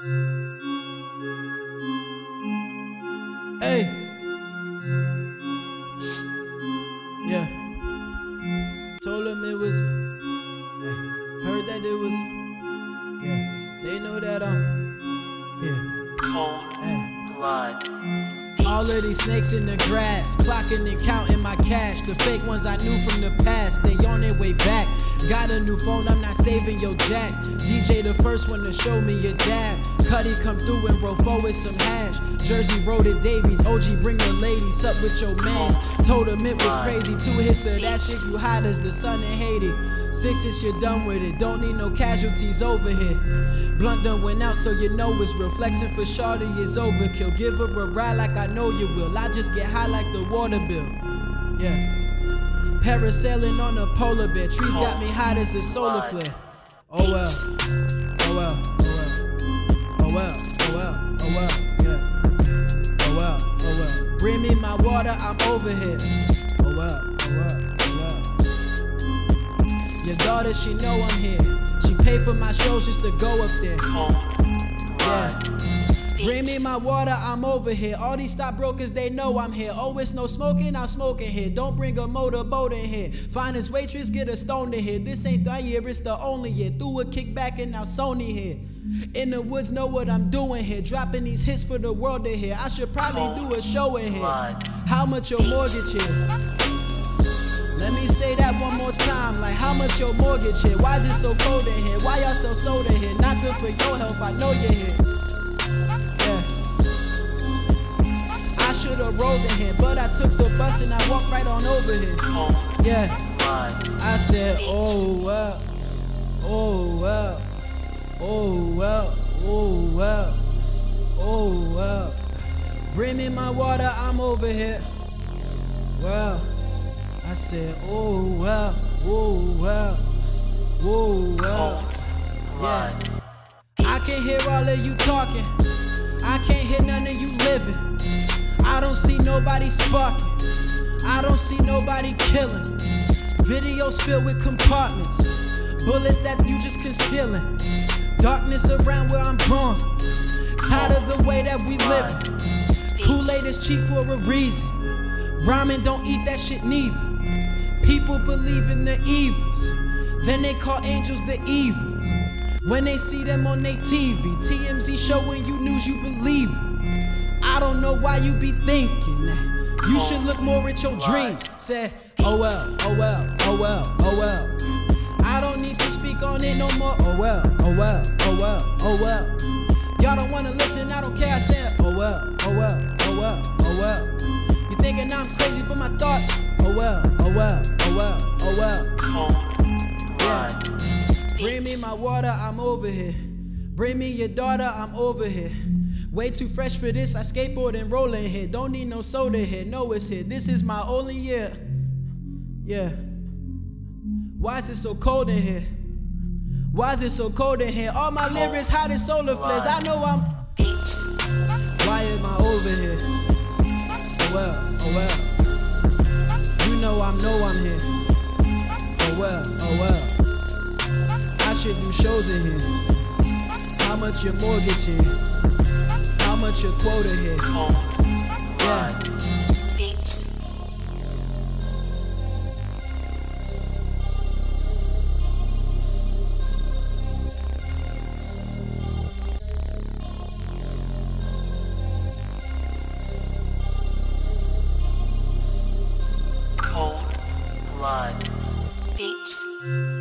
Hey. Yeah. Told them it was. Hey. Heard that it was. Yeah. They know that I'm. Yeah. Cold Hey. blood. All of these snakes in the grass, clocking and counting my cash. The fake ones I knew from the past, they on their way back. Got a new phone, I'm not saving your jack. DJ the first one to show me your dab. Cuddy come through and roll forward some hash. Jersey Road at Davies, OG bring the ladies up with your mans. Told him it was crazy, two hits of that shit, you hot as the sun in Haiti. Six hits, you're done with it. Don't need no casualties over here. Blunt done went out, so you know it's real. Flexing for Shorty is overkill. Give her a ride like I know you will. I just get high like the water bill. Yeah. Parasailing on a polar bear. Trees got me hot as a solar flare. Oh well. Oh well. Oh well. Oh well. Oh well. Oh well. Yeah. Oh well. Oh well. Bring me my water, I'm over here. Oh well. Oh well. Your daughter, she know I'm here. She paid for my shows just to go up there. Yeah. Bring me my water, I'm over here. All these stockbrokers, they know I'm here. Oh, it's no smoking, I'm smoking here. Don't bring a motorboat in here. Finest waitress, get a stone in here. This ain't the year, it's the only year. Threw a kickback and now Sony here. In the woods, know what I'm doing here. Dropping these hits for the world to hear. I should probably do a show in here. How much your mortgage here? Let me say that one more time. Like, how much your mortgage here? Why is it so cold in here? Why y'all sell soda here? Not good for your health, I know you're here. Yeah. I should've rolled in here, but I took the bus and I walked right on over here. Yeah. I said, oh well, oh well, oh well, oh well, oh well. Bring me my water, I'm over here. Well, I said, oh well, oh well, oh well. Blood. I can hear all of you talking. I can't hear none of you living. I don't see nobody sparking. I don't see nobody killing. Videos filled with compartments. Bullets that you just concealing. Darkness around where I'm born. Tired of the way that we live. Kool-Aid is cheap for a reason. Ramen don't eat that shit neither. People believe in the evils. Then they call angels the evil. When they see them on their TV, TMZ showing you news you believe. 'em. I don't know why you be thinking that. You should look more at your dreams. Say, oh well, oh well, oh well, oh well. I don't need to speak on it no more. Oh well, oh well, oh well, oh well. Y'all don't wanna listen, I don't care. I said, oh well, oh well, oh well, oh well. Thinking I'm crazy for my thoughts? Oh well, oh well, oh well, oh well. Cold blood. Bring me my water, I'm over here. Bring me your daughter, I'm over here. Way too fresh for this, I skateboard and roll in here. Don't need no soda here, no it's here. This is my only year. Yeah. Why is it so cold in here? Why is it so cold in here? All my lyrics hot as solar flares. I know I'm. Oh well. You know I know I'm here. Oh well, oh well. I should do shows in here. How much your mortgage here? How much your quota here? Blood. Beats. Cold blood. Beats.